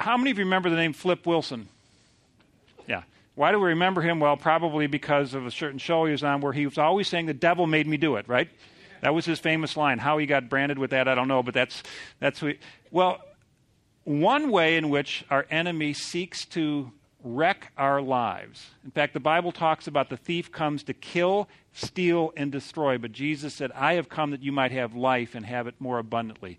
how many of you remember the name Flip Wilson? Yeah. Why do we remember him? Well, probably because of a certain show he was on where he was always saying, The devil made me do it, right? That was his famous line. How he got branded with that, I don't know, but that's, that's who he, well, one way in which our enemy seeks to wreck our lives. In fact, the Bible talks about the thief comes to kill, steal, and destroy, but Jesus said, I have come that you might have life and have it more abundantly.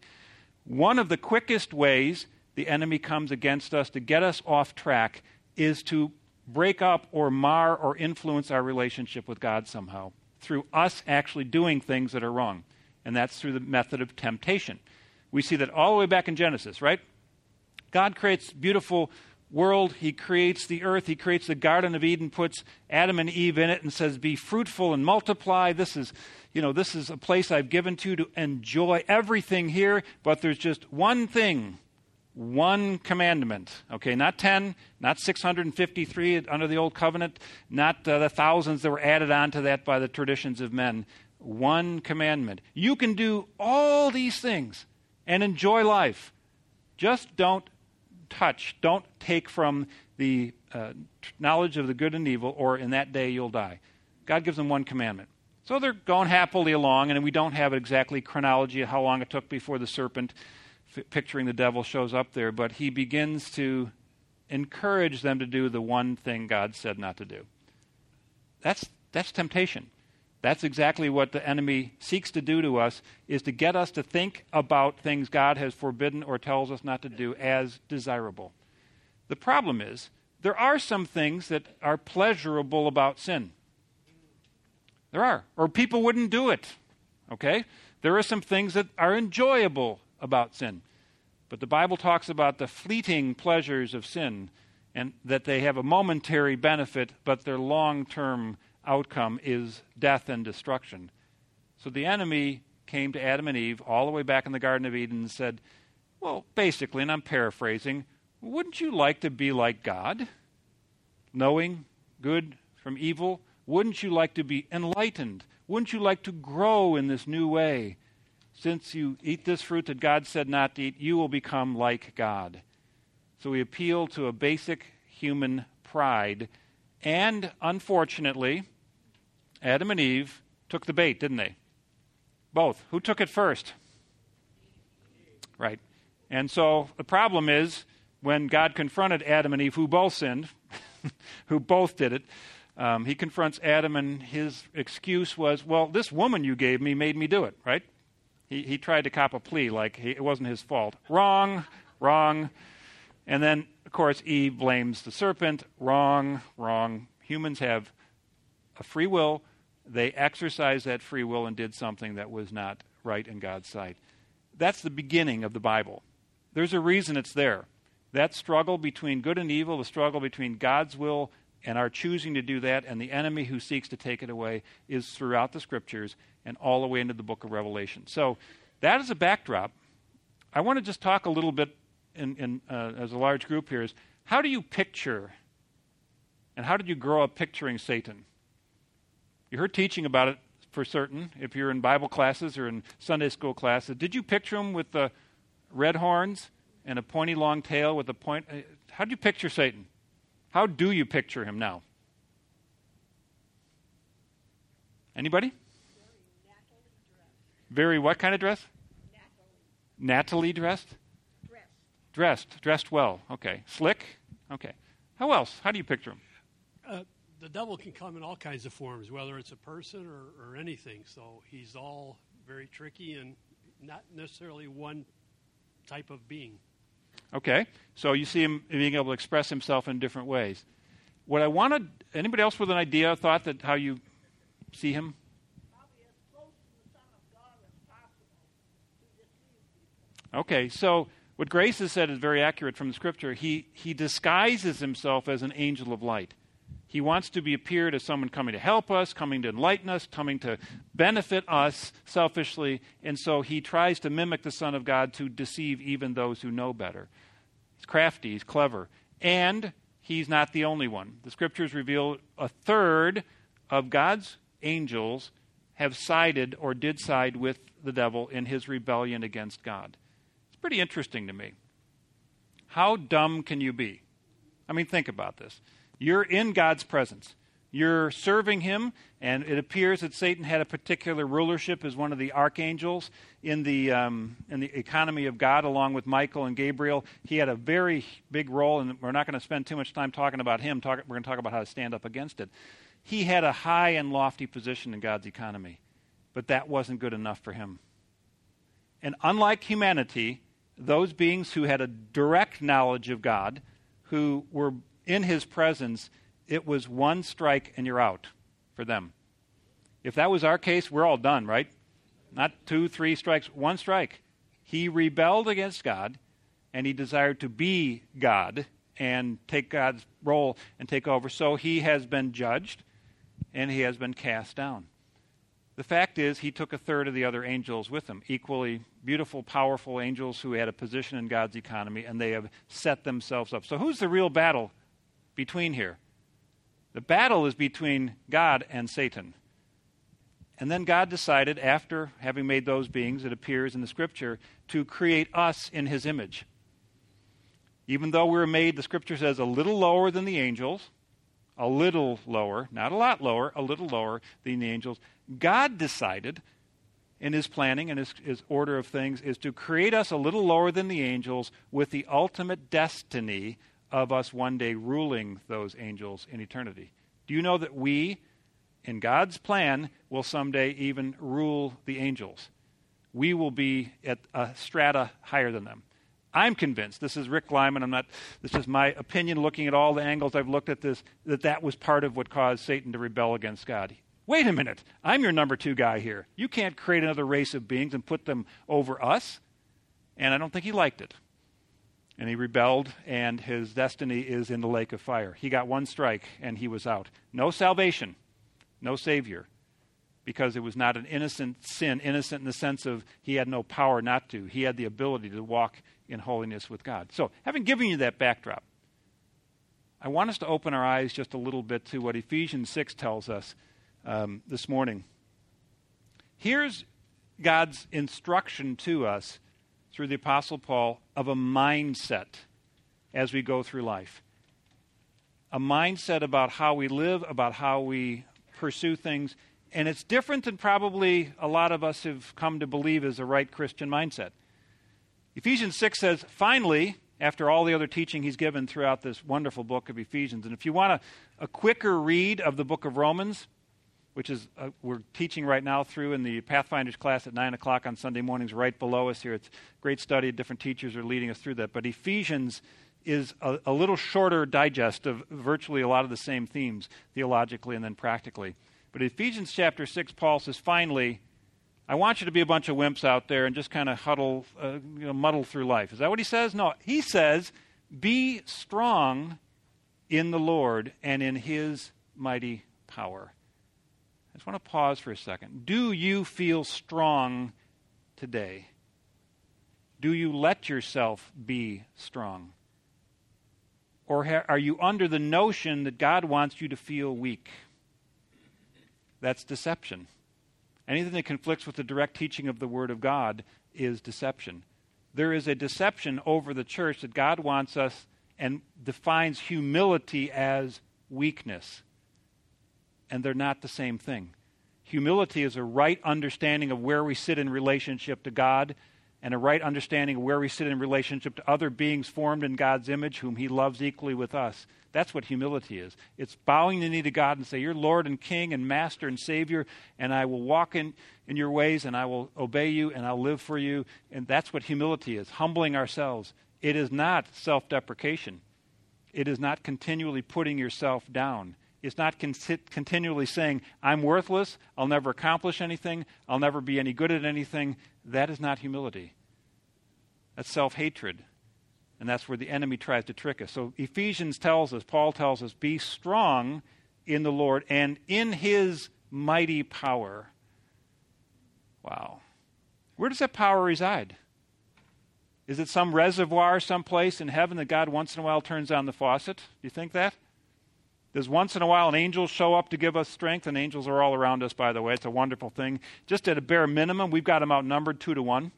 One of the quickest ways the enemy comes against us to get us off track is to break up or mar or influence our relationship with God somehow through us actually doing things that are wrong. And that's through the method of temptation. We see that all the way back in Genesis, right? God creates beautiful world. He creates the earth. He creates the Garden of Eden, puts Adam and Eve in it, and says, Be fruitful and multiply. This is, you know, this is a place I've given to you to enjoy everything here, but there's just one thing, one commandment. Okay, not 10, not 653 under the old covenant, not uh, the thousands that were added on to that by the traditions of men. One commandment. You can do all these things and enjoy life. Just don't touch. Don't take from the uh, knowledge of the good and evil, or in that day you'll die. God gives them one commandment. So they're going happily along, and we don't have exactly chronology of how long it took before the serpent, f- picturing the devil, shows up there, but he begins to encourage them to do the one thing God said not to do. That's, that's temptation. That's exactly what the enemy seeks to do to us is to get us to think about things God has forbidden or tells us not to do as desirable. The problem is there are some things that are pleasurable about sin. There are. Or people wouldn't do it. Okay? There are some things that are enjoyable about sin. But the Bible talks about the fleeting pleasures of sin and that they have a momentary benefit, but they're long term outcome is death and destruction. So the enemy came to Adam and Eve all the way back in the Garden of Eden and said, Well, basically, and I'm paraphrasing, wouldn't you like to be like God? Knowing good from evil? Wouldn't you like to be enlightened? Wouldn't you like to grow in this new way? Since you eat this fruit that God said not to eat, you will become like God. So we appeal to a basic human pride. And unfortunately, Adam and Eve took the bait, didn't they? Both. Who took it first? Right. And so the problem is when God confronted Adam and Eve, who both sinned, who both did it, um, he confronts Adam, and his excuse was, Well, this woman you gave me made me do it, right? He, he tried to cop a plea like he, it wasn't his fault. Wrong, wrong. And then, of course, Eve blames the serpent. Wrong, wrong. Humans have a free will they exercised that free will and did something that was not right in God's sight. That's the beginning of the Bible. There's a reason it's there. That struggle between good and evil, the struggle between God's will and our choosing to do that, and the enemy who seeks to take it away, is throughout the scriptures and all the way into the book of Revelation. So, that is a backdrop. I want to just talk a little bit in, in, uh, as a large group here is how do you picture and how did you grow up picturing Satan? You heard teaching about it for certain if you're in Bible classes or in Sunday school classes. Did you picture him with the red horns and a pointy long tail with a point? Uh, how do you picture Satan? How do you picture him now? Anybody? Very what kind of dress? Natalie dressed? Dressed. Dressed. Dressed well. Okay. Slick? Okay. How else? How do you picture him? Uh, the devil can come in all kinds of forms, whether it's a person or, or anything. So he's all very tricky and not necessarily one type of being. Okay, so you see him being able to express himself in different ways. What I wanted, anybody else with an idea, thought that how you see him? Okay, so what Grace has said is very accurate from the scripture. He, he disguises himself as an angel of light. He wants to be appeared as someone coming to help us, coming to enlighten us, coming to benefit us selfishly, and so he tries to mimic the Son of God to deceive even those who know better. He's crafty, he's clever, and he's not the only one. The scriptures reveal a third of God's angels have sided or did side with the devil in his rebellion against God. It's pretty interesting to me. How dumb can you be? I mean, think about this. You're in God's presence. You're serving him, and it appears that Satan had a particular rulership as one of the archangels in the, um, in the economy of God, along with Michael and Gabriel. He had a very big role, and we're not going to spend too much time talking about him. Talk, we're going to talk about how to stand up against it. He had a high and lofty position in God's economy, but that wasn't good enough for him. And unlike humanity, those beings who had a direct knowledge of God, who were in his presence, it was one strike and you're out for them. If that was our case, we're all done, right? Not two, three strikes, one strike. He rebelled against God and he desired to be God and take God's role and take over. So he has been judged and he has been cast down. The fact is, he took a third of the other angels with him, equally beautiful, powerful angels who had a position in God's economy, and they have set themselves up. So, who's the real battle between here? The battle is between God and Satan. And then God decided, after having made those beings, it appears in the scripture, to create us in his image. Even though we were made, the scripture says, a little lower than the angels, a little lower, not a lot lower, a little lower than the angels, God decided in his planning and his, his order of things is to create us a little lower than the angels with the ultimate destiny of us one day ruling those angels in eternity. Do you know that we, in God's plan, will someday even rule the angels? We will be at a strata higher than them. I'm convinced, this is Rick Lyman, I'm not, this is my opinion looking at all the angles I've looked at this, that that was part of what caused Satan to rebel against God. Wait a minute, I'm your number two guy here. You can't create another race of beings and put them over us. And I don't think he liked it and he rebelled, and his destiny is in the lake of fire. He got one strike, and he was out. No salvation, no Savior, because it was not an innocent sin, innocent in the sense of he had no power not to. He had the ability to walk in holiness with God. So, having given you that backdrop, I want us to open our eyes just a little bit to what Ephesians 6 tells us um, this morning. Here's God's instruction to us through the Apostle Paul of a mindset as we go through life. A mindset about how we live, about how we pursue things. And it's different than probably a lot of us have come to believe is a right Christian mindset. Ephesians 6 says, finally, after all the other teaching he's given throughout this wonderful book of Ephesians, and if you want a, a quicker read of the book of Romans, which is uh, we're teaching right now through in the Pathfinders class at 9 o'clock on Sunday mornings right below us here. It's great study. Different teachers are leading us through that. But Ephesians is a, a little shorter digest of virtually a lot of the same themes theologically and then practically. But Ephesians chapter 6, Paul says, finally, I want you to be a bunch of wimps out there and just kind of huddle, uh, you know, muddle through life. Is that what he says? No. He says, be strong in the Lord and in his mighty power. I just want to pause for a second. Do you feel strong today? Do you let yourself be strong? Or are you under the notion that God wants you to feel weak? That's deception. Anything that conflicts with the direct teaching of the Word of God is deception. There is a deception over the church that God wants us and defines humility as weakness and they're not the same thing. Humility is a right understanding of where we sit in relationship to God and a right understanding of where we sit in relationship to other beings formed in God's image, whom He loves equally with us. That's what humility is. It's bowing the knee to God and say, You're Lord and King and Master and Savior, and I will walk in, in your ways and I will obey you and I'll live for you. And that's what humility is humbling ourselves. It is not self deprecation, it is not continually putting yourself down is not con- continually saying, I'm worthless, I'll never accomplish anything, I'll never be any good at anything. That is not humility. That's self hatred. And that's where the enemy tries to trick us. So Ephesians tells us, Paul tells us, be strong in the Lord and in his mighty power. Wow. Where does that power reside? Is it some reservoir someplace in heaven that God once in a while turns on the faucet? Do you think that? Does once in a while an angel show up to give us strength? And angels are all around us, by the way. It's a wonderful thing. Just at a bare minimum, we've got them outnumbered two to one.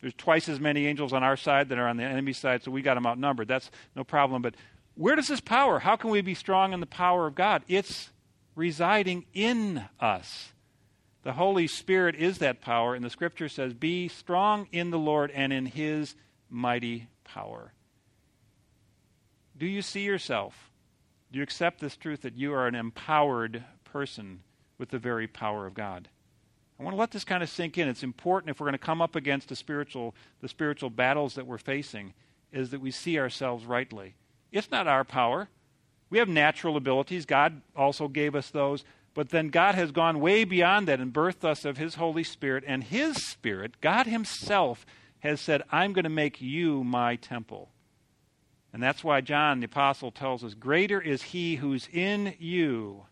There's twice as many angels on our side that are on the enemy side, so we got them outnumbered. That's no problem. But where does this power? How can we be strong in the power of God? It's residing in us. The Holy Spirit is that power, and the scripture says, Be strong in the Lord and in his mighty power. Do you see yourself? Do you accept this truth that you are an empowered person with the very power of God? I want to let this kind of sink in. It's important if we're going to come up against the spiritual, the spiritual battles that we're facing, is that we see ourselves rightly. It's not our power. We have natural abilities. God also gave us those. But then God has gone way beyond that and birthed us of His Holy Spirit. And His Spirit, God Himself, has said, I'm going to make you my temple. And that's why John the Apostle tells us, Greater is He who's in you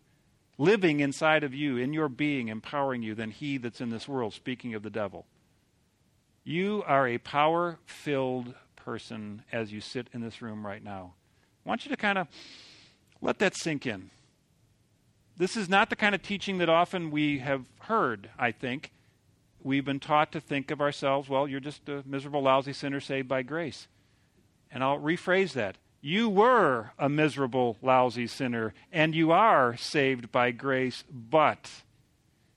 living inside of you, in your being, empowering you, than he that's in this world, speaking of the devil. You are a power filled person as you sit in this room right now. I want you to kind of let that sink in. This is not the kind of teaching that often we have heard, I think. We've been taught to think of ourselves, well, you're just a miserable, lousy sinner saved by grace. And I'll rephrase that. You were a miserable, lousy sinner, and you are saved by grace, but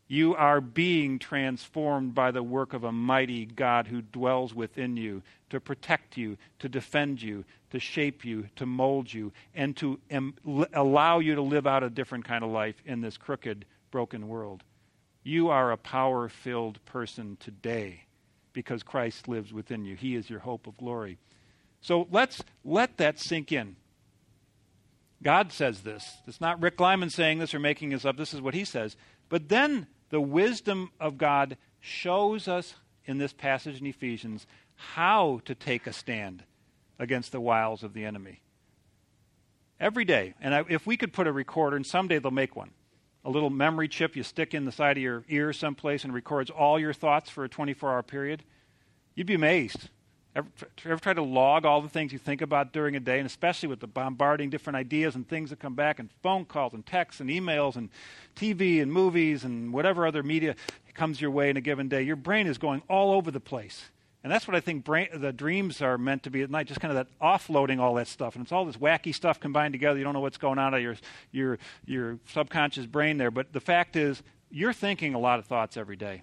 you are being transformed by the work of a mighty God who dwells within you to protect you, to defend you, to shape you, to mold you, and to em- allow you to live out a different kind of life in this crooked, broken world. You are a power filled person today because Christ lives within you. He is your hope of glory. So let's let that sink in. God says this. It's not Rick Lyman saying this or making this up. This is what he says. But then the wisdom of God shows us in this passage in Ephesians how to take a stand against the wiles of the enemy. Every day. And I, if we could put a recorder, and someday they'll make one, a little memory chip you stick in the side of your ear someplace and records all your thoughts for a 24 hour period, you'd be amazed Ever, ever try to log all the things you think about during a day, and especially with the bombarding different ideas and things that come back, and phone calls and texts and emails and TV and movies and whatever other media comes your way in a given day? Your brain is going all over the place. And that's what I think brain, the dreams are meant to be at night, just kind of that offloading all that stuff. And it's all this wacky stuff combined together. You don't know what's going on in your, your, your subconscious brain there. But the fact is, you're thinking a lot of thoughts every day.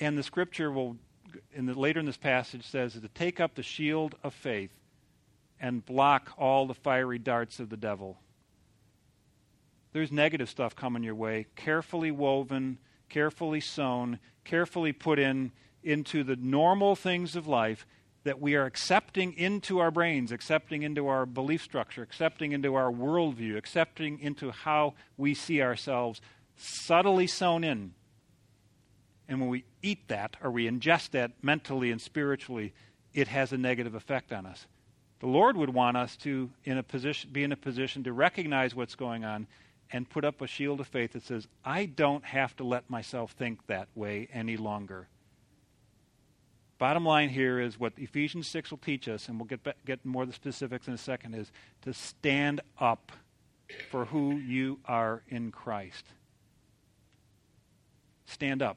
And the scripture will in the, later in this passage says to take up the shield of faith and block all the fiery darts of the devil. There's negative stuff coming your way, carefully woven, carefully sewn, carefully put in into the normal things of life that we are accepting into our brains, accepting into our belief structure, accepting into our worldview, accepting into how we see ourselves, subtly sewn in and when we eat that or we ingest that mentally and spiritually, it has a negative effect on us. The Lord would want us to in a position, be in a position to recognize what's going on and put up a shield of faith that says, I don't have to let myself think that way any longer. Bottom line here is what Ephesians 6 will teach us, and we'll get, back, get more of the specifics in a second, is to stand up for who you are in Christ. Stand up.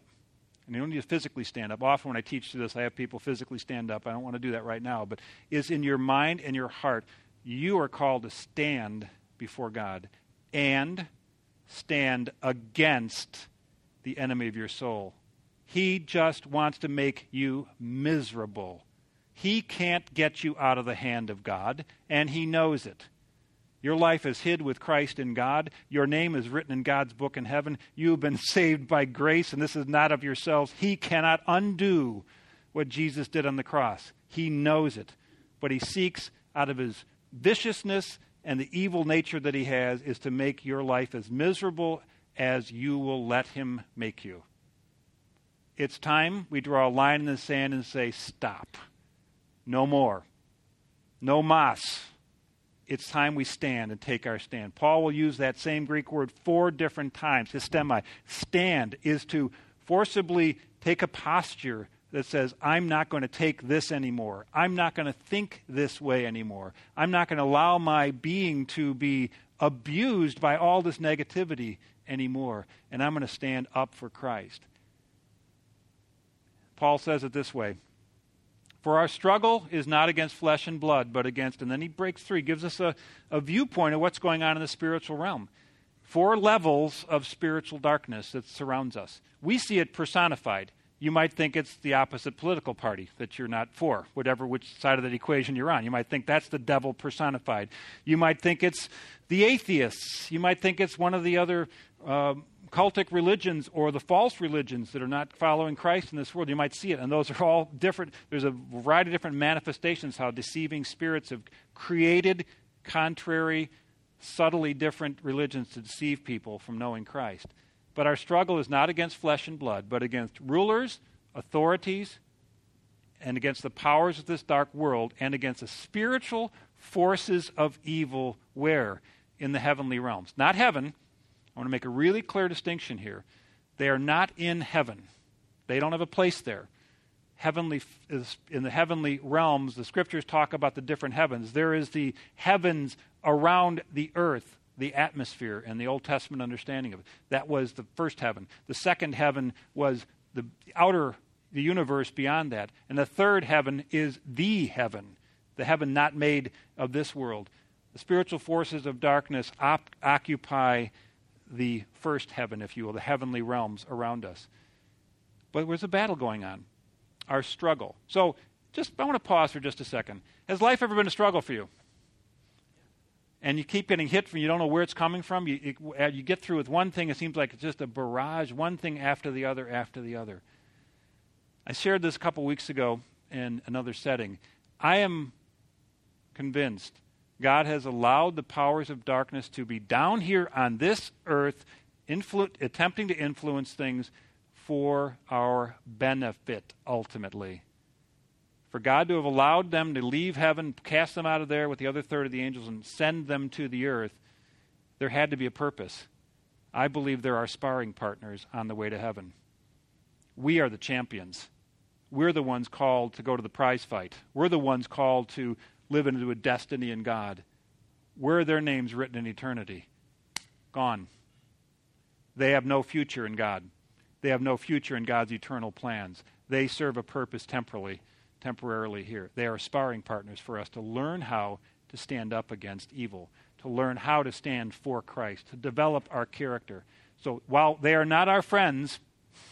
And you don't need to physically stand up. Often when I teach this, I have people physically stand up. I don't want to do that right now. But is in your mind and your heart, you are called to stand before God and stand against the enemy of your soul. He just wants to make you miserable. He can't get you out of the hand of God, and he knows it. Your life is hid with Christ in God. Your name is written in God's book in heaven. You have been saved by grace, and this is not of yourselves. He cannot undo what Jesus did on the cross. He knows it. But he seeks, out of his viciousness and the evil nature that he has, is to make your life as miserable as you will let him make you. It's time we draw a line in the sand and say, Stop. No more. No mas it's time we stand and take our stand. Paul will use that same Greek word four different times, histemi. Stand is to forcibly take a posture that says, I'm not going to take this anymore. I'm not going to think this way anymore. I'm not going to allow my being to be abused by all this negativity anymore. And I'm going to stand up for Christ. Paul says it this way For our struggle is not against flesh and blood, but against, and then he breaks through, he gives us a, a viewpoint of what's going on in the spiritual realm. Four levels of spiritual darkness that surrounds us. We see it personified you might think it's the opposite political party that you're not for, whatever which side of that equation you're on. You might think that's the devil personified. You might think it's the atheists. You might think it's one of the other uh, cultic religions or the false religions that are not following Christ in this world. You might see it, and those are all different. There's a variety of different manifestations how deceiving spirits have created contrary, subtly different religions to deceive people from knowing Christ. But our struggle is not against flesh and blood, but against rulers, authorities, and against the powers of this dark world, and against the spiritual forces of evil where? In the heavenly realms. Not heaven. Want to make a really clear distinction here. They are not in heaven, they don't have a place there. Heavenly, is in the heavenly realms, the scriptures talk about the different heavens. There is the heavens around the earth the atmosphere and the Old Testament understanding of it. That was the first heaven. The second heaven was the outer, the universe beyond that. And the third heaven is the heaven, the heaven not made of this world. The spiritual forces of darkness op- occupy the first heaven, if you will, the heavenly realms around us. But there's a battle going on, our struggle. So, just I want to pause for just a second. Has life ever been a struggle for you? and you keep getting hit from you don't know where it's coming from you, it, uh, you get through with one thing it seems like it's just a barrage one thing after the other after the other i shared this a couple weeks ago in another setting i am convinced god has allowed the powers of darkness to be down here on this earth influ- attempting to influence things for our benefit ultimately for God to have allowed them to leave heaven, cast them out of there with the other third of the angels, and send them to the earth, there had to be a purpose. I believe there are sparring partners on the way to heaven. We are the champions. We're the ones called to go to the prize fight. We're the ones called to live into a destiny in God. Where are their names written in eternity? Gone. They have no future in God. They have no future in God's eternal plans. They serve a purpose temporally temporarily here. They are sparring partners for us to learn how to stand up against evil, to learn how to stand for Christ, to develop our character. So while they are not our friends,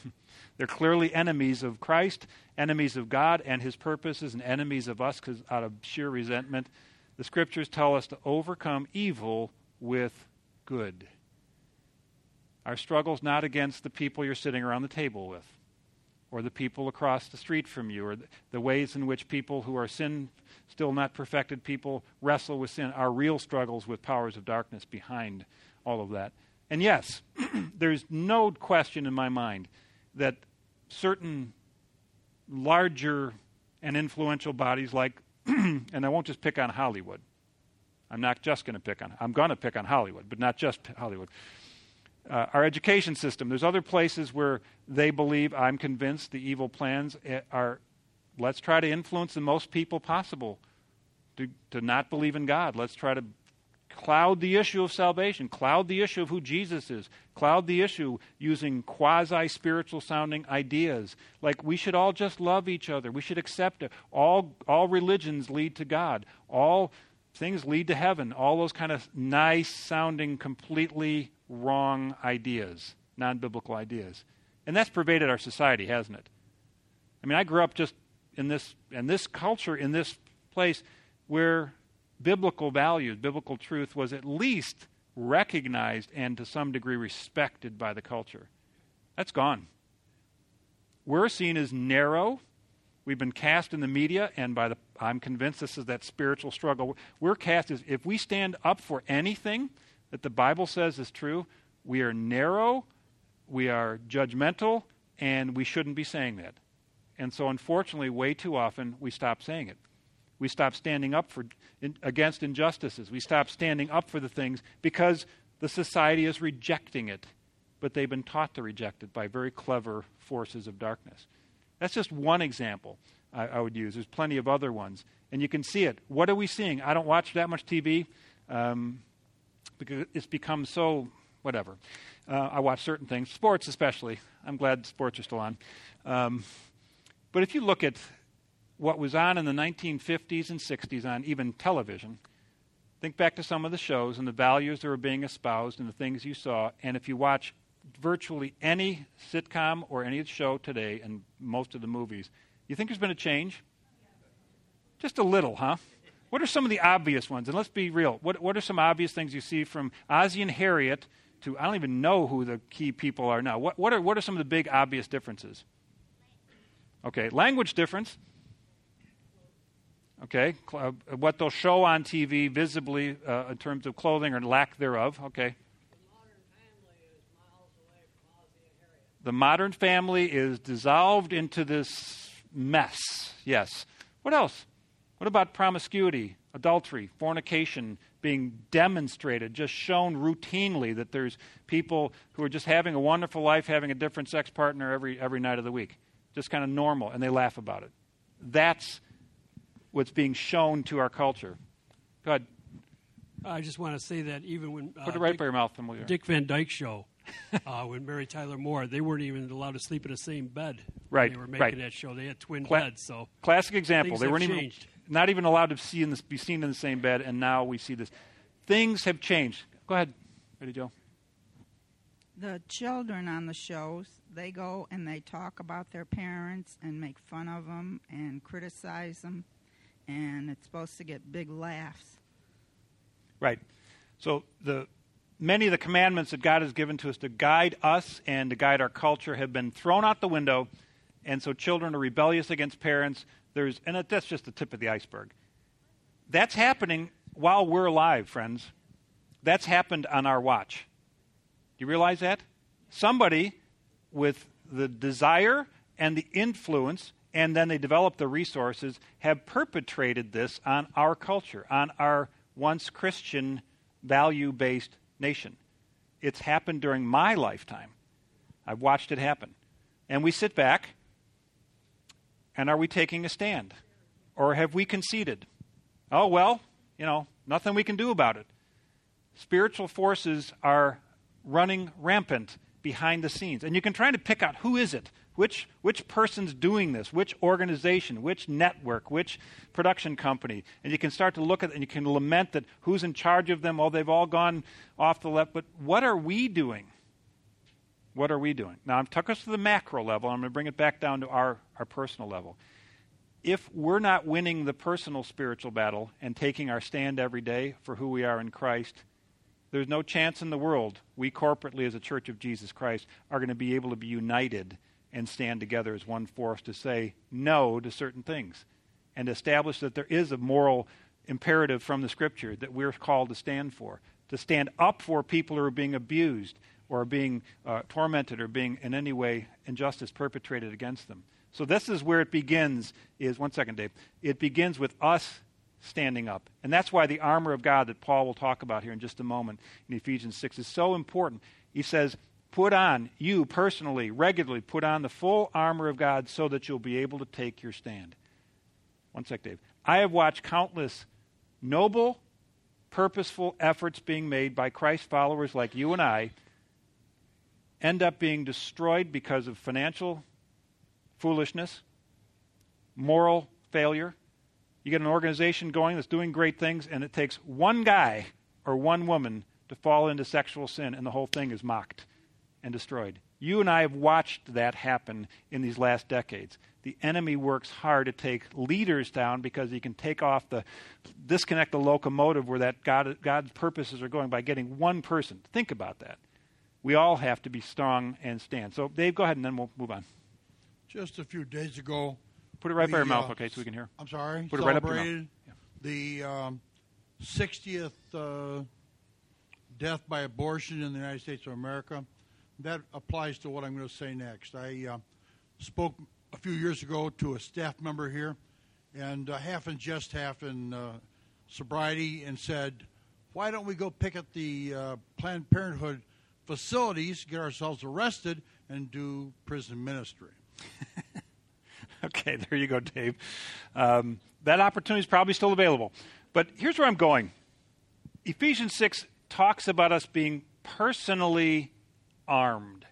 they're clearly enemies of Christ, enemies of God and his purposes, and enemies of us because out of sheer resentment. The scriptures tell us to overcome evil with good. Our struggle is not against the people you're sitting around the table with or the people across the street from you, or the, the ways in which people who are sin, still not perfected people, wrestle with sin, Our real struggles with powers of darkness behind all of that. And yes, there's no question in my mind that certain larger and influential bodies like, and I won't just pick on Hollywood. I'm not just going to pick on, I'm going to pick on Hollywood, but not just Hollywood uh, our education system. There's other places where they believe, I'm convinced, the evil plans eh, are let's try to influence the most people possible to, to not believe in God. Let's try to cloud the issue of salvation, cloud the issue of who Jesus is, cloud the issue using quasi spiritual sounding ideas. Like we should all just love each other. We should accept it. All, all religions lead to God. All things lead to heaven. All those kind of nice sounding, completely wrong ideas, non biblical ideas. And that's pervaded our society, hasn't it? I mean, I grew up just in this, in this culture, in this place where biblical values, biblical truth was at least recognized and to some degree respected by the culture. That's gone. We're seen as narrow. We've been cast in the media, and by the I'm convinced this is that spiritual struggle. We're cast as if we stand up for anything that the Bible says is true, we are narrow, we are judgmental, and we shouldn't be saying that. And so, unfortunately, way too often we stop saying it. We stop standing up for in, against injustices. We stop standing up for the things because the society is rejecting it, but they've been taught to reject it by very clever forces of darkness. That's just one example I, I would use. There's plenty of other ones, and you can see it. What are we seeing? I don't watch that much TV. Um, because it's become so whatever. Uh, I watch certain things, sports especially. I'm glad sports are still on. Um, But if you look at what was on in the 1950s and 60s on even television, think back to some of the shows and the values that were being espoused and the things you saw. And if you watch virtually any sitcom or any show today and most of the movies, you think there's been a change? Just a little, huh? What are some of the obvious ones? And let's be real. What, what are some obvious things you see from Ozzie and Harriet to, I don't even know who the key people are now. What, what, are, what are some of the big obvious differences? Okay, language difference. Okay, uh, what they'll show on TV visibly uh, in terms of clothing or lack thereof. Okay. The modern family is dissolved into this mess. Yes. What else? What about promiscuity, adultery, fornication being demonstrated, just shown routinely that there's people who are just having a wonderful life, having a different sex partner every, every night of the week? Just kind of normal, and they laugh about it. That's what's being shown to our culture. Go ahead. I just want to say that even when uh, put it right Dick, by your mouth, Dick Van Dyke show, uh, when Mary Tyler Moore, they weren't even allowed to sleep in the same bed. Right. They were making right. that show. They had twin Cla- beds. So classic example. They weren't changed. even not even allowed to see in this, be seen in the same bed, and now we see this. Things have changed. Go ahead, ready, Joe. The children on the shows, they go and they talk about their parents and make fun of them and criticize them, and it's supposed to get big laughs. Right. So the many of the commandments that God has given to us to guide us and to guide our culture have been thrown out the window, and so children are rebellious against parents. There's, and that's just the tip of the iceberg. That's happening while we're alive, friends. That's happened on our watch. Do you realize that? Somebody with the desire and the influence, and then they develop the resources, have perpetrated this on our culture, on our once Christian, value based nation. It's happened during my lifetime. I've watched it happen. And we sit back, and are we taking a stand? Or have we conceded? Oh, well, you know, nothing we can do about it. Spiritual forces are running rampant behind the scenes. And you can try to pick out who is it? Which, which person's doing this? Which organization? Which network? Which production company? And you can start to look at it and you can lament that who's in charge of them? Oh, they've all gone off the left. But what are we doing? What are we doing? Now, I've took us to the macro level. I'm going to bring it back down to our, our personal level. If we're not winning the personal spiritual battle and taking our stand every day for who we are in Christ, there's no chance in the world we corporately as a church of Jesus Christ are going to be able to be united and stand together as one force to say no to certain things and establish that there is a moral imperative from the scripture that we're called to stand for to stand up for people who are being abused or being uh, tormented or being in any way injustice perpetrated against them. So this is where it begins is one second dave. It begins with us standing up. And that's why the armor of god that paul will talk about here in just a moment in ephesians 6 is so important. He says put on, you personally, regularly, put on the full armor of God so that you'll be able to take your stand. One sec, Dave. I have watched countless noble, purposeful efforts being made by Christ followers like you and I end up being destroyed because of financial foolishness, moral failure. You get an organization going that's doing great things, and it takes one guy or one woman to fall into sexual sin, and the whole thing is mocked and destroyed. You and I have watched that happen in these last decades. The enemy works hard to take leaders down because he can take off the, disconnect the locomotive where that God, God's purposes are going by getting one person. Think about that. We all have to be strong and stand. So, Dave, go ahead and then we'll move on. Just a few days ago, put it right by your mouth, uh, okay, so we can hear. I'm sorry. Put it right up your mouth. the um, 60th uh, death by abortion in the United States of America. That applies to what I'm going to say next. I uh, spoke a few years ago to a staff member here, and uh, half in jest, half in uh, sobriety, and said, "Why don't we go picket the uh, Planned Parenthood facilities, get ourselves arrested, and do prison ministry?" Okay, there you go, Dave. Um, that opportunity is probably still available. But here's where I'm going Ephesians 6 talks about us being personally armed.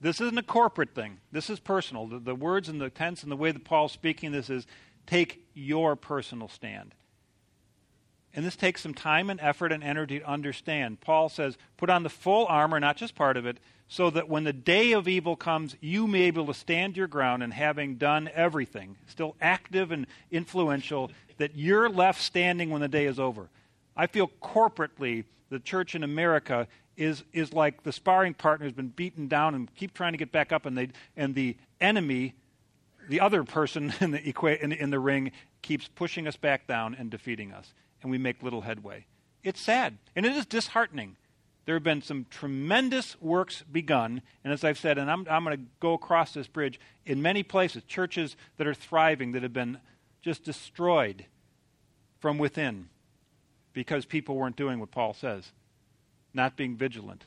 This isn't a corporate thing. This is personal. The, the words and the tense and the way that Paul's speaking this is take your personal stand. And this takes some time and effort and energy to understand. Paul says, put on the full armor, not just part of it, so that when the day of evil comes, you may be able to stand your ground and having done everything, still active and influential, that you're left standing when the day is over. I feel corporately the church in America is, is like the sparring partner has been beaten down and keep trying to get back up, and, they, and the enemy, the other person in the, equa- in, in the ring, keeps pushing us back down and defeating us, and we make little headway. It's sad, and it is disheartening there have been some tremendous works begun, and as I've said, and I'm, I'm going to go across this bridge, in many places, churches that are thriving that have been just destroyed from within because people weren't doing what Paul says, not being vigilant.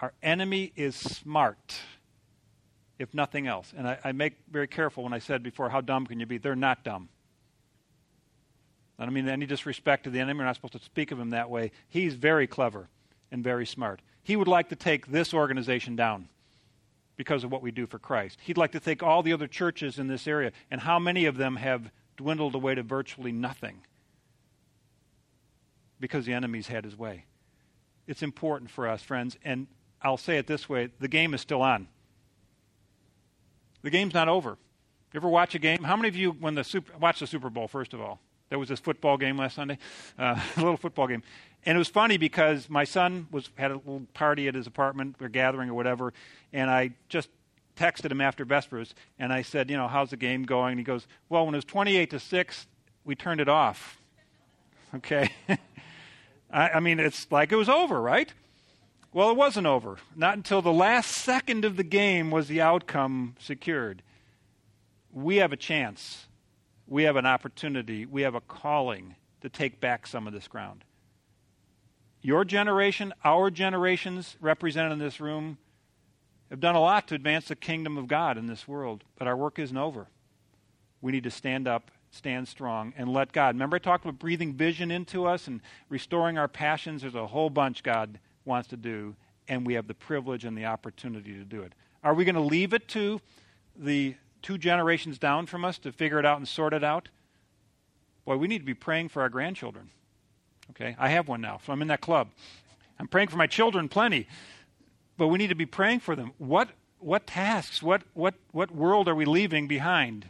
Our enemy is smart, if nothing else. And I, I make very careful when I said before, how dumb can you be? They're not dumb. I don't mean any disrespect to the enemy. We're not supposed to speak of him that way. He's very clever and very smart. He would like to take this organization down because of what we do for Christ. He'd like to take all the other churches in this area, and how many of them have dwindled away to virtually nothing because the enemy's had his way. It's important for us, friends, and I'll say it this way the game is still on. The game's not over. You ever watch a game? How many of you, when the super, watch the Super Bowl, first of all? There was this football game last Sunday, uh, a little football game, and it was funny because my son was had a little party at his apartment, or gathering or whatever, and I just texted him after Vespers, and I said, you know, how's the game going? And he goes, well, when it was twenty-eight to six, we turned it off. Okay, I, I mean, it's like it was over, right? Well, it wasn't over. Not until the last second of the game was the outcome secured. We have a chance we have an opportunity, we have a calling to take back some of this ground. Your generation, our generations represented in this room, have done a lot to advance the kingdom of God in this world, but our work isn't over. We need to stand up, stand strong, and let God. Remember, I talked about breathing vision into us and restoring our passions? There's a whole bunch God wants to do, and we have the privilege and the opportunity to do it. Are we going to leave it to the two generations down from us to figure it out and sort it out, boy, we need to be praying for our grandchildren. Okay? I have one now, so I'm in that club. I'm praying for my children plenty, but we need to be praying for them. What, what tasks, what, what, what world are we leaving behind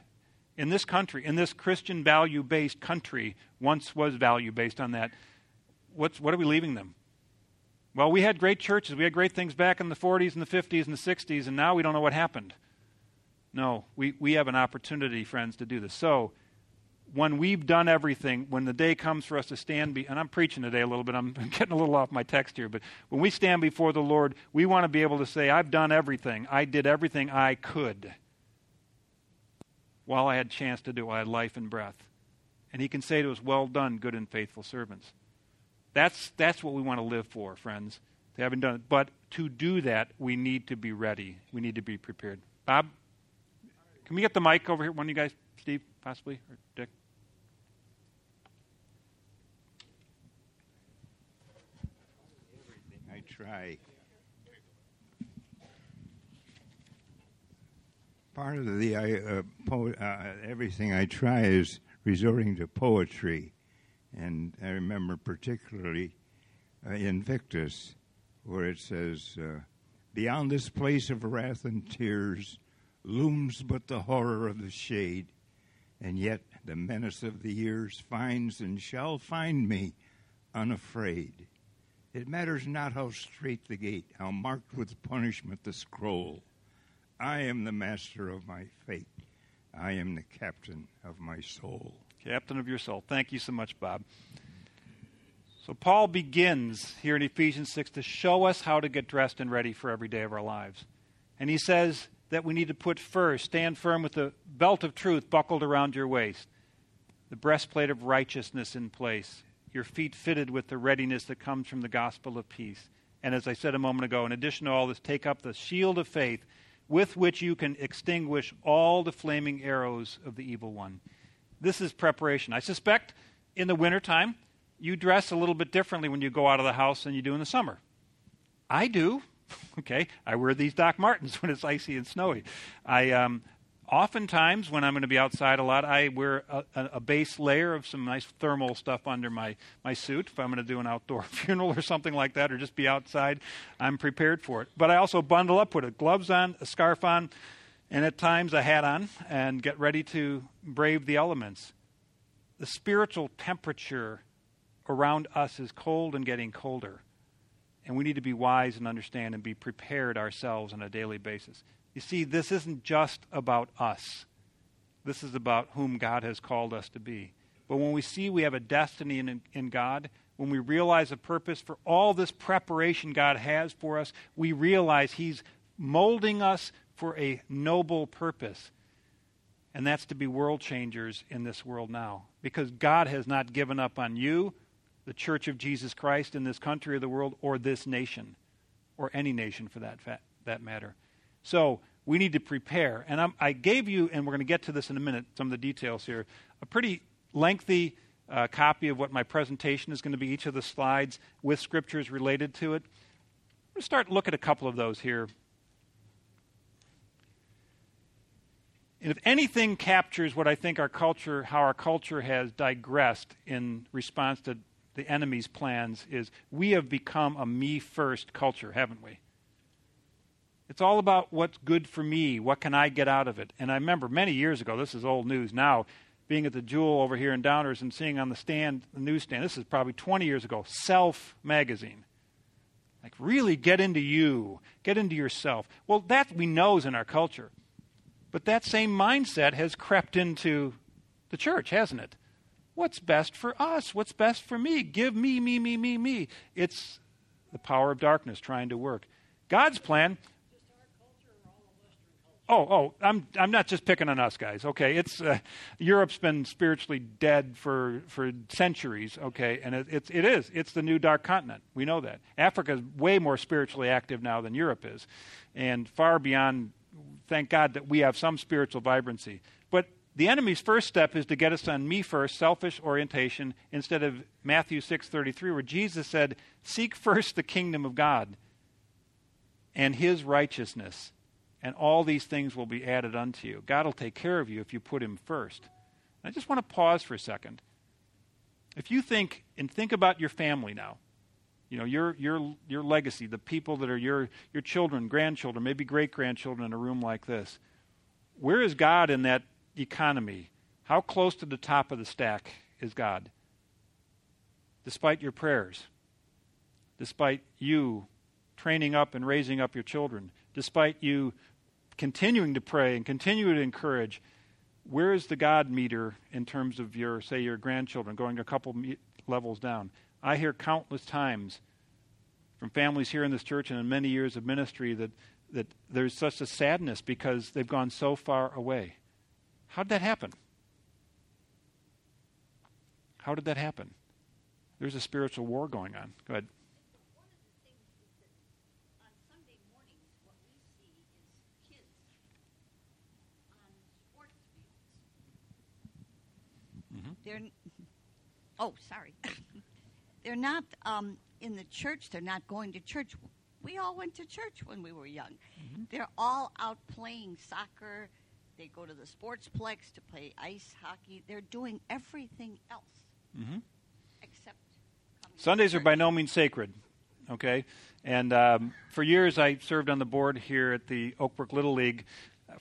in this country, in this Christian value based country, once was value based on that? What's, what are we leaving them? Well, we had great churches. We had great things back in the 40s and the 50s and the 60s, and now we don't know what happened. No, we, we have an opportunity, friends, to do this. So, when we've done everything, when the day comes for us to stand, be, and I'm preaching today a little bit, I'm getting a little off my text here, but when we stand before the Lord, we want to be able to say, I've done everything. I did everything I could while I had chance to do, while I had life and breath. And He can say to us, Well done, good and faithful servants. That's, that's what we want to live for, friends. They haven't done it. But to do that, we need to be ready. We need to be prepared. Bob? Can we get the mic over here? One of you guys, Steve, possibly, or Dick? I try. Part of the uh, po- uh, everything I try is resorting to poetry, and I remember particularly uh, Invictus, where it says, uh, "Beyond this place of wrath and tears." looms but the horror of the shade, and yet the menace of the years finds and shall find me unafraid. It matters not how strait the gate, how marked with punishment the scroll. I am the master of my fate. I am the captain of my soul. Captain of your soul. Thank you so much, Bob. So, Paul begins here in Ephesians 6 to show us how to get dressed and ready for every day of our lives. And he says, that we need to put first. Stand firm with the belt of truth buckled around your waist, the breastplate of righteousness in place, your feet fitted with the readiness that comes from the gospel of peace. And as I said a moment ago, in addition to all this, take up the shield of faith with which you can extinguish all the flaming arrows of the evil one. This is preparation. I suspect in the wintertime, you dress a little bit differently when you go out of the house than you do in the summer. I do. Okay, I wear these Doc Martens when it's icy and snowy. I um, oftentimes when I'm going to be outside a lot, I wear a, a, base layer of some nice thermal stuff under my my suit. If I'm going to do an outdoor funeral or something like that, or just be outside, I'm prepared for it. But I also bundle up, put a gloves on, a scarf on, and at times a hat on, and get ready to brave the elements. The spiritual temperature around us is cold and getting colder. And we need to be wise and understand and be prepared ourselves on a daily basis. You see, this isn't just about us, this is about whom God has called us to be. But when we see we have a destiny in, in God, when we realize a purpose for all this preparation God has for us, we realize He's molding us for a noble purpose. And that's to be world changers in this world now. Because God has not given up on you the Church of Jesus Christ in this country or the world or this nation or any nation for that, fa- that matter. So we need to prepare. And I'm, i gave you, and we're going to get to this in a minute, some of the details here, a pretty lengthy uh, copy of what my presentation is going to be, each of the slides with scriptures related to it. To start look at a couple of those here. And if anything captures what I think our culture, how our culture has digressed in response to the enemy's plans is we have become a me first culture, haven't we? It's all about what's good for me. What can I get out of it? And I remember many years ago, this is old news now, being at the Jewel over here in Downers and seeing on the stand, the newsstand, this is probably 20 years ago, Self magazine. Like, really get into you, get into yourself. Well, that we know is in our culture. But that same mindset has crept into the church, hasn't it? What's best for us? What's best for me? Give me, me, me, me, me. It's the power of darkness trying to work. God's plan. Oh, oh, I'm I'm not just picking on us guys. Okay, it's uh, Europe's been spiritually dead for for centuries. Okay, and it, it's it is it's the new dark continent. We know that Africa is way more spiritually active now than Europe is, and far beyond. Thank God that we have some spiritual vibrancy. But the enemy's first step is to get us on me first, selfish orientation, instead of Matthew 6:33 where Jesus said, "Seek first the kingdom of God and his righteousness, and all these things will be added unto you." God will take care of you if you put him first. I just want to pause for a second. If you think and think about your family now, you know, your your your legacy, the people that are your your children, grandchildren, maybe great grandchildren in a room like this. Where is God in that economy, how close to the top of the stack is God? Despite your prayers, despite you training up and raising up your children, despite you continuing to pray and continuing to encourage, where is the God meter in terms of your, say, your grandchildren going a couple levels down? I hear countless times from families here in this church and in many years of ministry that, that there's such a sadness because they've gone so far away. How did that happen? How did that happen? There's a spiritual war going on. Go ahead. They're, oh, sorry. they're not um, in the church. They're not going to church. We all went to church when we were young. Mm-hmm. They're all out playing soccer, they go to the sportsplex to play ice hockey. They're doing everything else mm-hmm. except. Sundays are by no means sacred, okay? And um, for years, I served on the board here at the Oakbrook Little League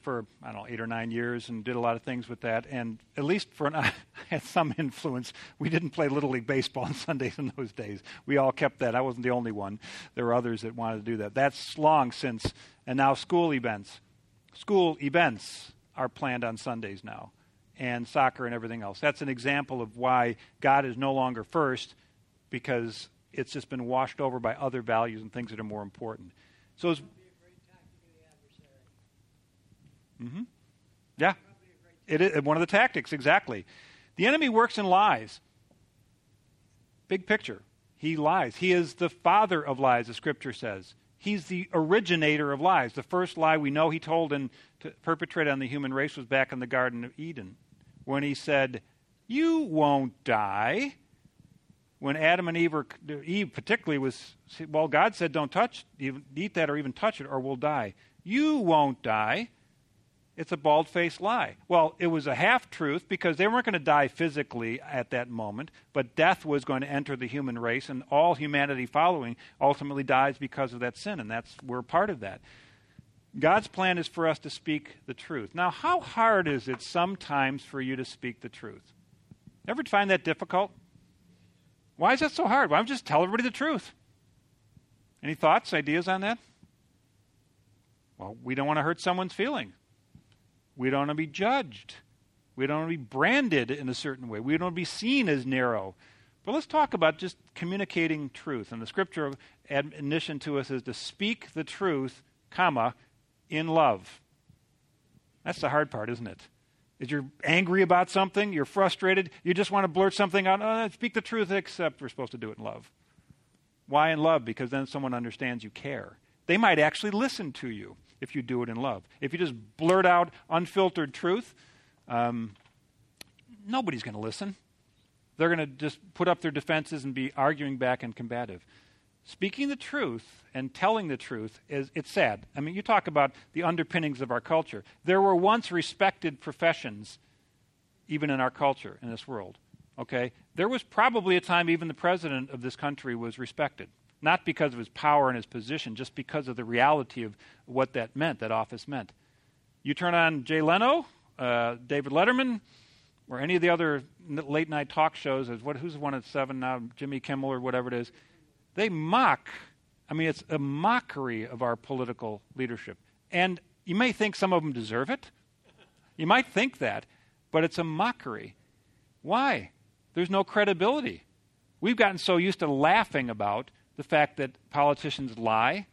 for I don't know eight or nine years and did a lot of things with that. And at least for an, I had some influence. We didn't play little league baseball on Sundays in those days. We all kept that. I wasn't the only one. There were others that wanted to do that. That's long since. And now school events, school events are planned on Sundays now, and soccer and everything else. That's an example of why God is no longer first because it's just been washed over by other values and things that are more important. So, mm-hmm. yeah, it is one of the tactics exactly. The enemy works in lies. Big picture, he lies. He is the father of lies, the Scripture says. He's the originator of lies. The first lie we know he told and to on the human race was back in the Garden of Eden when he said, You won't die. when Adam and Eve, were, Eve particularly was, well, God said, don't touch, eat that or even touch it, or we'll die. You won't die. It's a bald faced lie. Well, it was a half truth because they weren't going to die physically at that moment, but death was going to enter the human race, and all humanity following ultimately dies because of that sin, and that's we're part of that. God's plan is for us to speak the truth. Now, how hard is it sometimes for you to speak the truth? Ever find that difficult? Why is that so hard? Why don't just tell everybody the truth? Any thoughts, ideas on that? Well, we don't want to hurt someone's feelings. We don't want to be judged. We don't want to be branded in a certain way. We don't want to be seen as narrow. But let's talk about just communicating truth. And the scripture admonition to us is to speak the truth, comma, in love. That's the hard part, isn't it? Is you're angry about something, you're frustrated, you just want to blurt something out, oh, speak the truth, except we're supposed to do it in love. Why in love? Because then someone understands you care. They might actually listen to you if you do it in love. If you just blurt out unfiltered truth, um, nobody's going to listen. They're going to just put up their defenses and be arguing back and combative. Speaking the truth and telling the truth is it's sad. I mean, you talk about the underpinnings of our culture. There were once respected professions even in our culture in this world. Okay? There was probably a time even the president of this country was respected not because of his power and his position, just because of the reality of what that meant, that office meant. You turn on Jay Leno, uh, David Letterman, or any of the other late night talk shows, as what, who's one at 7 now, Jimmy Kimmel or whatever it is, they mock. I mean, it's a mockery of our political leadership. And you may think some of them deserve it. You might think that, but it's a mockery. Why? There's no credibility. We've gotten so used to laughing about the fact that politicians lie,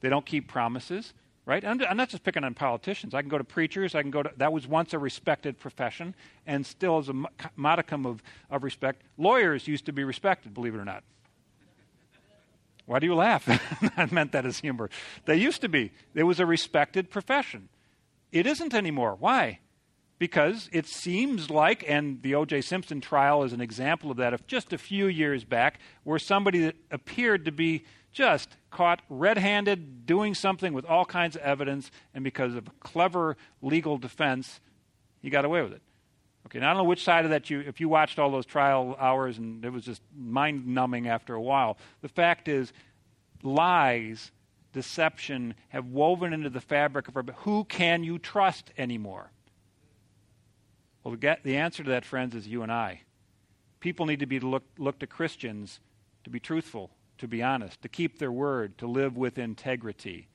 they don't keep promises, right? I'm, I'm not just picking on politicians. I can go to preachers. I can go to that was once a respected profession, and still is a modicum of, of respect. Lawyers used to be respected, believe it or not. Why do you laugh? I meant that as humor. They used to be. It was a respected profession. It isn't anymore. Why? Because it seems like, and the O.J. Simpson trial is an example of that, of just a few years back, where somebody that appeared to be just caught red handed doing something with all kinds of evidence, and because of a clever legal defense, he got away with it. Okay, now I don't know which side of that you, if you watched all those trial hours and it was just mind numbing after a while. The fact is, lies, deception have woven into the fabric of our. Who can you trust anymore? Well, the answer to that, friends, is you and I. People need to be look, look to Christians to be truthful, to be honest, to keep their word, to live with integrity.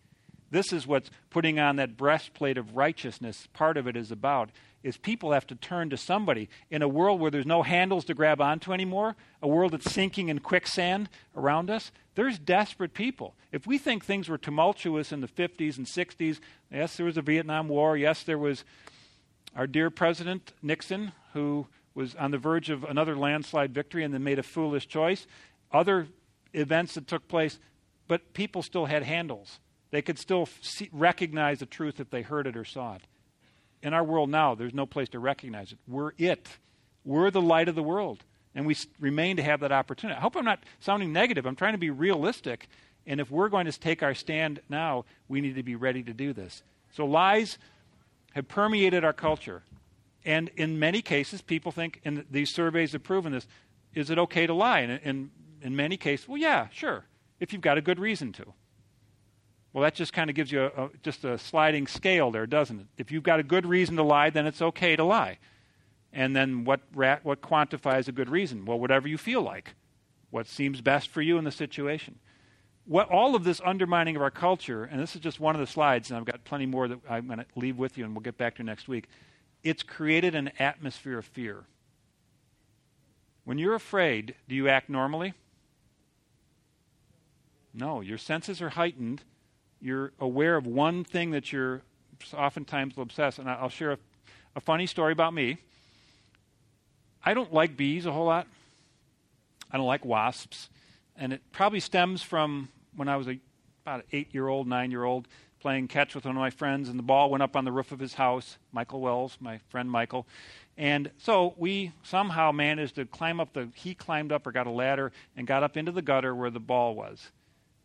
This is what's putting on that breastplate of righteousness. Part of it is about is people have to turn to somebody in a world where there's no handles to grab onto anymore, a world that's sinking in quicksand around us. There's desperate people. If we think things were tumultuous in the 50s and 60s, yes, there was a Vietnam War, yes, there was our dear President Nixon, who was on the verge of another landslide victory and then made a foolish choice, other events that took place, but people still had handles. They could still see, recognize the truth if they heard it or saw it. In our world now, there's no place to recognize it. We're it. We're the light of the world, and we remain to have that opportunity. I hope I'm not sounding negative. I'm trying to be realistic, and if we're going to take our stand now, we need to be ready to do this. So, lies have permeated our culture. And in many cases, people think, and these surveys have proven this, is it okay to lie? And in, in many cases, well, yeah, sure, if you've got a good reason to. Well, that just kind of gives you a, a, just a sliding scale there, doesn't it? If you've got a good reason to lie, then it's okay to lie. And then what, what quantifies a good reason? Well, whatever you feel like, what seems best for you in the situation what, all of this undermining of our culture, and this is just one of the slides, and I've got plenty more that I'm going to leave with you, and we'll get back to next week. It's created an atmosphere of fear. When you're afraid, do you act normally? No, your senses are heightened. You're aware of one thing that you're oftentimes obsessed. And I'll share a, a funny story about me. I don't like bees a whole lot. I don't like wasps and it probably stems from when I was a, about an eight year old, nine year old, playing catch with one of my friends, and the ball went up on the roof of his house. Michael Wells, my friend Michael, And so we somehow managed to climb up the, he climbed up or got a ladder and got up into the gutter where the ball was.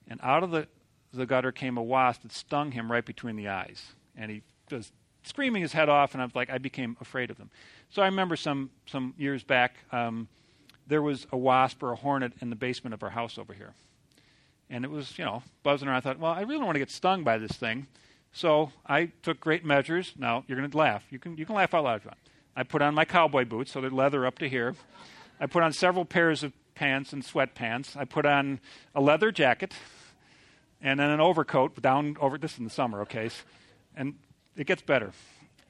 And out of the, the gutter came a wasp that stung him right between the eyes. And he was screaming his head off, and I was like, I became afraid of them. So I remember some, some years back, um, there was a wasp or a hornet in the basement of our house over here. And it was, you know, buzzing around. I thought, well, I really don't want to get stung by this thing. So I took great measures. Now, you're going to laugh. You can, you can laugh out loud if you want. I put on my cowboy boots, so they're leather up to here. I put on several pairs of pants and sweatpants. I put on a leather jacket and then an overcoat down over this in the summer, okay? And it gets better.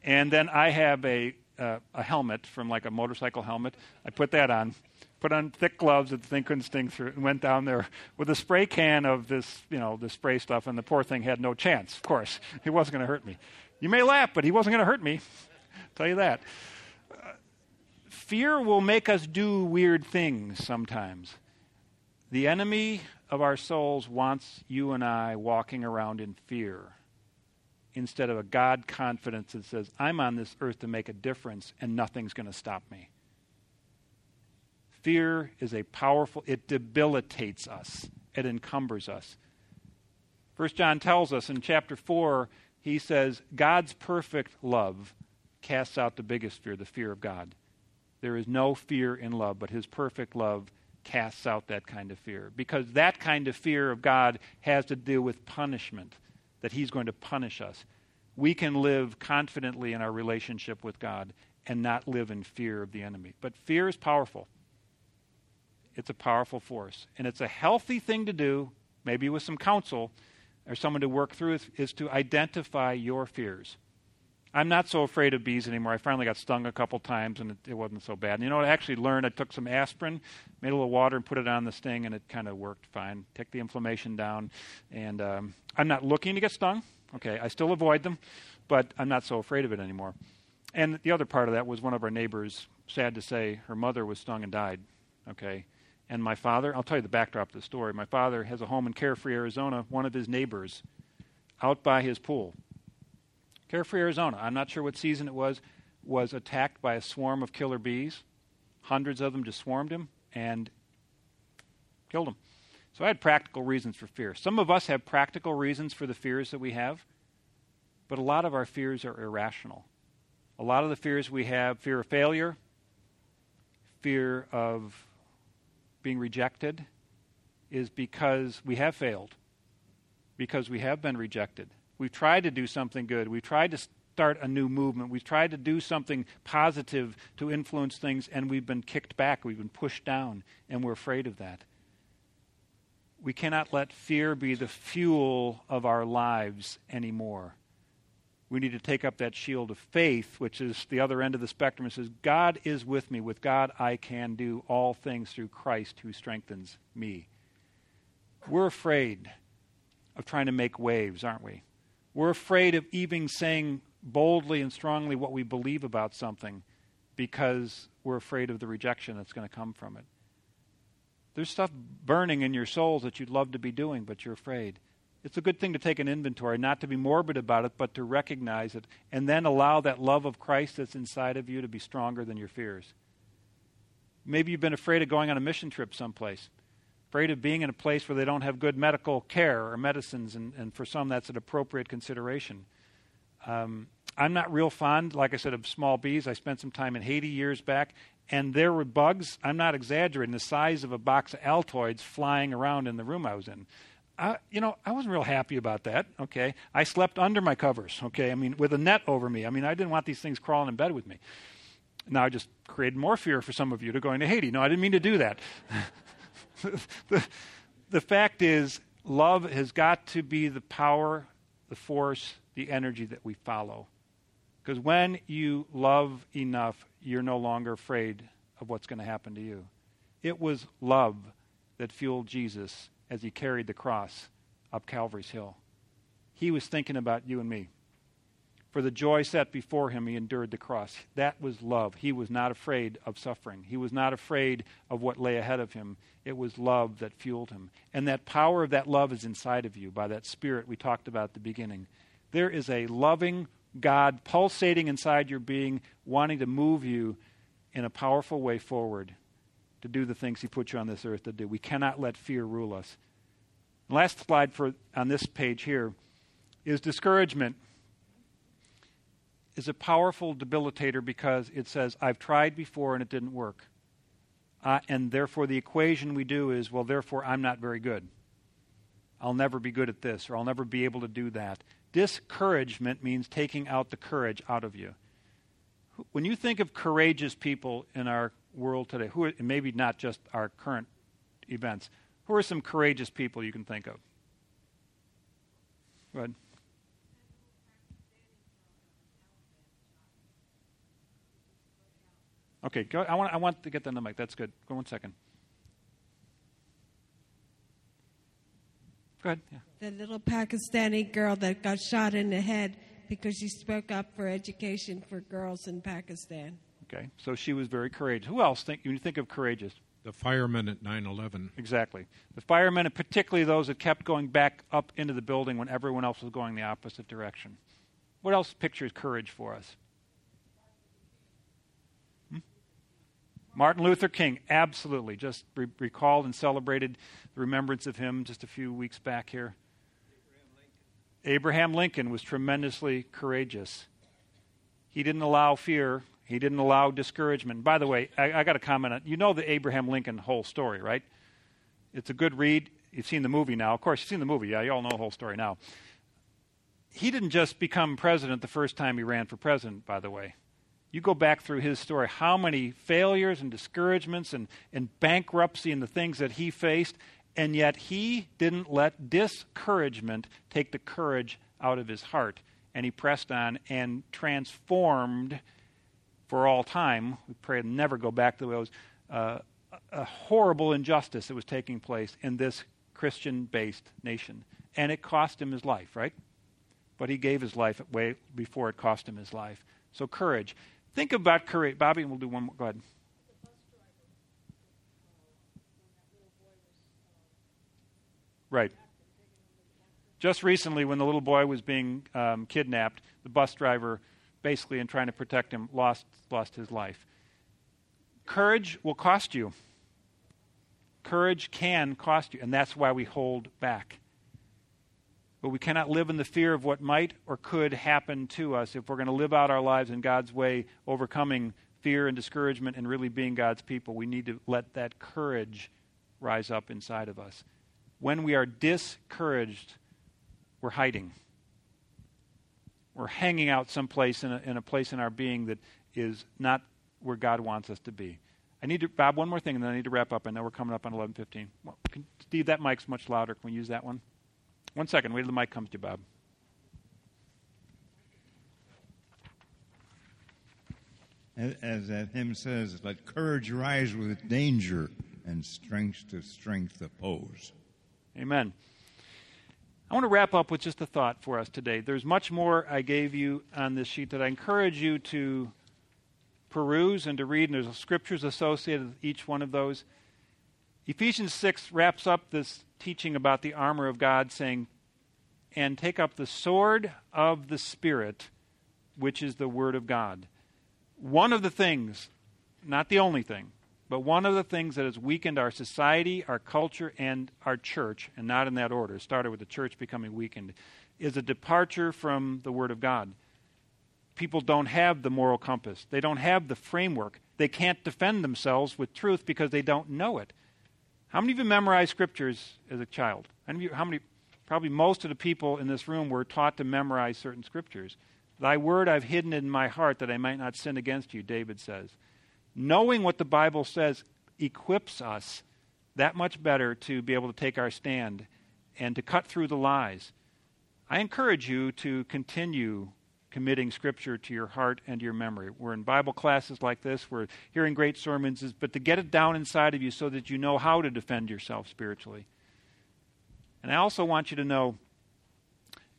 And then I have a uh, a helmet from like a motorcycle helmet. I put that on, put on thick gloves that the thing couldn't sting through, and went down there with a spray can of this, you know, the spray stuff. And the poor thing had no chance. Of course, he wasn't going to hurt me. You may laugh, but he wasn't going to hurt me. Tell you that. Fear will make us do weird things sometimes. The enemy of our souls wants you and I walking around in fear instead of a God confidence that says, I'm on this earth to make a difference and nothing's going to stop me. Fear is a powerful, it debilitates us, it encumbers us. First John tells us in chapter 4, he says, God's perfect love casts out the biggest fear, the fear of God. There is no fear in love, but his perfect love casts out that kind of fear. Because that kind of fear of God has to do with punishment that He's going to punish us. We can live confidently in our relationship with God and not live in fear of the enemy. But fear is powerful. It's a powerful force. And it's a healthy thing to do, maybe with some counsel or someone to work through, is to identify your fears. I'm not so afraid of bees anymore. I finally got stung a couple times and it, it, wasn't so bad. And you know what? I actually learned I took some aspirin, made a little water, and put it on the sting, and it kind of worked fine. Take the inflammation down. And um, I'm not looking to get stung. Okay, I still avoid them, but I'm not so afraid of it anymore. And the other part of that was one of our neighbors, sad to say, her mother was stung and died. Okay. And my father, I'll tell you the backdrop of the story. My father has a home in Carefree, Arizona. One of his neighbors, out by his pool, Carefree, Arizona, I'm not sure what season it was, was attacked by a swarm of killer bees. Hundreds of them just swarmed him and killed him. So I had practical reasons for fear. Some of us have practical reasons for the fears that we have, but a lot of our fears are irrational. A lot of the fears we have fear of failure, fear of being rejected is because we have failed, because we have been rejected. We've tried to do something good. We've tried to start a new movement. We've tried to do something positive to influence things, and we've been kicked back. We've been pushed down, and we're afraid of that. We cannot let fear be the fuel of our lives anymore. We need to take up that shield of faith, which is the other end of the spectrum. It says, God is with me. With God, I can do all things through Christ who strengthens me. We're afraid of trying to make waves, aren't we? We're afraid of even saying boldly and strongly what we believe about something because we're afraid of the rejection that's going to come from it. There's stuff burning in your souls that you'd love to be doing, but you're afraid. It's a good thing to take an inventory, not to be morbid about it, but to recognize it, and then allow that love of Christ that's inside of you to be stronger than your fears. Maybe you've been afraid of going on a mission trip someplace afraid of being in a place where they don't have good medical care or medicines, and, and for some that's an appropriate consideration. Um, I'm not real fond, like I said, of small bees. I spent some time in Haiti years back, and there were bugs, I'm not exaggerating, the size of a box of Altoids flying around in the room I was in. I, you know, I wasn't real happy about that. Okay, I slept under my covers. Okay, I mean, with a net over me. I mean, I didn't want these things crawling in bed with me. Now I just created more fear for some of you to going to Haiti. No, I didn't mean to do that. the, the fact is, love has got to be the power, the force, the energy that we follow. Because when you love enough, you're no longer afraid of what's going to happen to you. It was love that fueled Jesus as he carried the cross up Calvary's Hill. He was thinking about you and me. For the joy set before him, he endured the cross. That was love. He was not afraid of suffering. He was not afraid of what lay ahead of him. It was love that fueled him. And that power of that love is inside of you by that spirit we talked about at the beginning. There is a loving God pulsating inside your being, wanting to move you in a powerful way forward to do the things He put you on this earth to do. We cannot let fear rule us. Last slide for on this page here is discouragement is a powerful debilitator because it says, I've tried before and it didn't work. Uh, and therefore, the equation we do is, well, therefore, I'm not very good. I'll never be good at this, or I'll never be able to do that. Discouragement means taking out the courage out of you. When you think of courageous people in our world today, who are, maybe not just our current events, who are some courageous people you can think of? Go ahead. Okay, go, I, want, I want to get the mic. That's good. Go one second. Go ahead. Yeah. The little Pakistani girl that got shot in the head because she spoke up for education for girls in Pakistan. Okay, so she was very courageous. Who else think when you think of courageous? The firemen at 9/11. Exactly. The firemen, and particularly those that kept going back up into the building when everyone else was going the opposite direction. What else pictures courage for us? Hmm? Martin Luther King, absolutely. Just re- recalled and celebrated the remembrance of him just a few weeks back here. Abraham Lincoln, Abraham Lincoln was tremendously courageous. He didn't allow fear he didn't allow discouragement. By the way, I, I got to comment on you know the Abraham Lincoln whole story, right? It's a good read. You've seen the movie now. Of course, you've seen the movie. Yeah, you all know the whole story now. He didn't just become president the first time he ran for president, by the way. You go back through his story, how many failures and discouragements and, and bankruptcy and the things that he faced, and yet he didn't let discouragement take the courage out of his heart. And he pressed on and transformed for all time. We pray to never go back to those. Uh, a horrible injustice that was taking place in this Christian based nation. And it cost him his life, right? But he gave his life way before it cost him his life. So courage. Think about courage. Bobby, we'll do one more. Go ahead. Right. Just recently, when the little boy was being um, kidnapped, the bus driver basically in trying to protect him, lost, lost his life. Courage will cost you. Courage can cost you, and that's why we hold back. But we cannot live in the fear of what might or could happen to us if we're going to live out our lives in God's way, overcoming fear and discouragement and really being God's people. We need to let that courage rise up inside of us. When we are discouraged, we're hiding we're hanging out someplace in a, in a place in our being that is not where God wants us to be. I need to, Bob, one more thing, and then I need to wrap up. I know we're coming up on 11:15. Well, can, Steve, that mic's much louder. Can we use that one? One second. Wait till the mic comes to you, Bob. As that hymn says, let courage rise with danger and strength to strength oppose. Amen. I want to wrap up with just a thought for us today. There's much more I gave you on this sheet that I encourage you to peruse and to read, and there's scriptures associated with each one of those. Ephesians 6 wraps up this teaching about the armor of God, saying, And take up the sword of the Spirit, which is the Word of God. One of the things, not the only thing, but one of the things that has weakened our society, our culture, and our church, and not in that order, started with the church becoming weakened, is a departure from the Word of God. People don't have the moral compass, they don't have the framework. They can't defend themselves with truth because they don't know it. How many of you memorized scriptures as a child? How many, how many probably most of the people in this room were taught to memorize certain scriptures. Thy word I've hidden in my heart that I might not sin against you, David says knowing what the Bible says equips us that much better to be able to take our stand and to cut through the lies. I encourage you to continue committing Scripture to your heart and your memory. We're in Bible classes like this, we're hearing great sermons, but to get it down inside of you so that you know how to defend yourself spiritually. And I also want you to know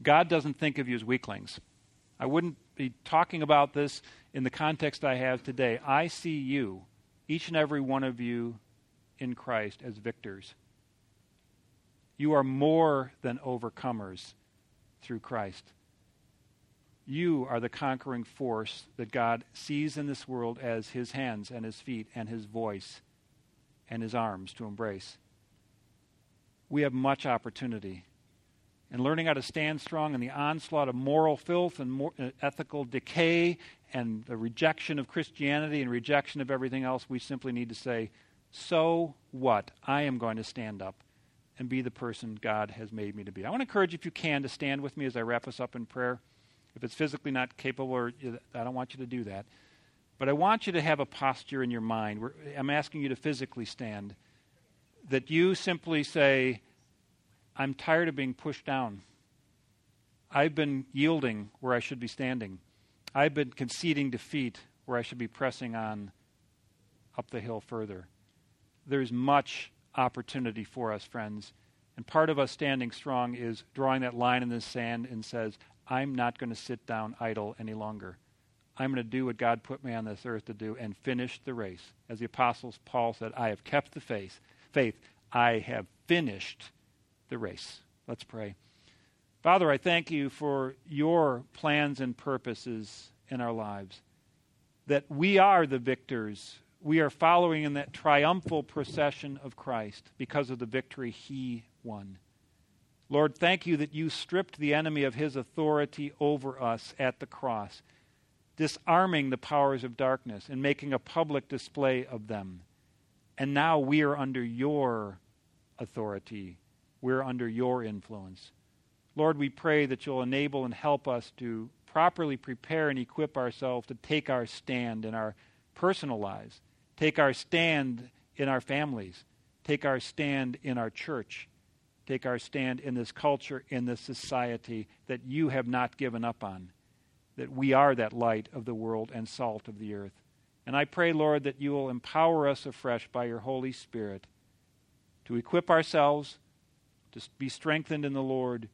God doesn't think of you as weaklings. I wouldn't be talking about this in the context I have today, I see you, each and every one of you in Christ, as victors. You are more than overcomers through Christ. You are the conquering force that God sees in this world as his hands and his feet and his voice and his arms to embrace. We have much opportunity. And learning how to stand strong in the onslaught of moral filth and more, uh, ethical decay and the rejection of Christianity and rejection of everything else, we simply need to say, So what? I am going to stand up and be the person God has made me to be. I want to encourage if you can, to stand with me as I wrap us up in prayer. If it's physically not capable, or I don't want you to do that. But I want you to have a posture in your mind. I'm asking you to physically stand. That you simply say, I'm tired of being pushed down. I've been yielding where I should be standing. I've been conceding defeat where I should be pressing on up the hill further. There's much opportunity for us, friends. And part of us standing strong is drawing that line in the sand and says, I'm not going to sit down idle any longer. I'm going to do what God put me on this earth to do and finish the race. As the apostles Paul said, I have kept the faith. Faith, I have finished the race. Let's pray. Father, I thank you for your plans and purposes in our lives. That we are the victors. We are following in that triumphal procession of Christ because of the victory he won. Lord, thank you that you stripped the enemy of his authority over us at the cross, disarming the powers of darkness and making a public display of them. And now we are under your authority, we're under your influence. Lord, we pray that you'll enable and help us to properly prepare and equip ourselves to take our stand in our personal lives, take our stand in our families, take our stand in our church take our stand in this culture, in this society that you have not given up on. That we are that light of the world and salt of the earth. And I pray, Lord, that you will empower us afresh by your Holy Spirit to equip ourselves, to be strengthened in the Lord,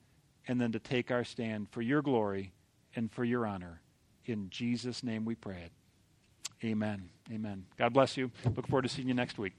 and then to take our stand for your glory and for your honor. In Jesus' name we pray it. Amen. Amen. God bless you. Look forward to seeing you next week.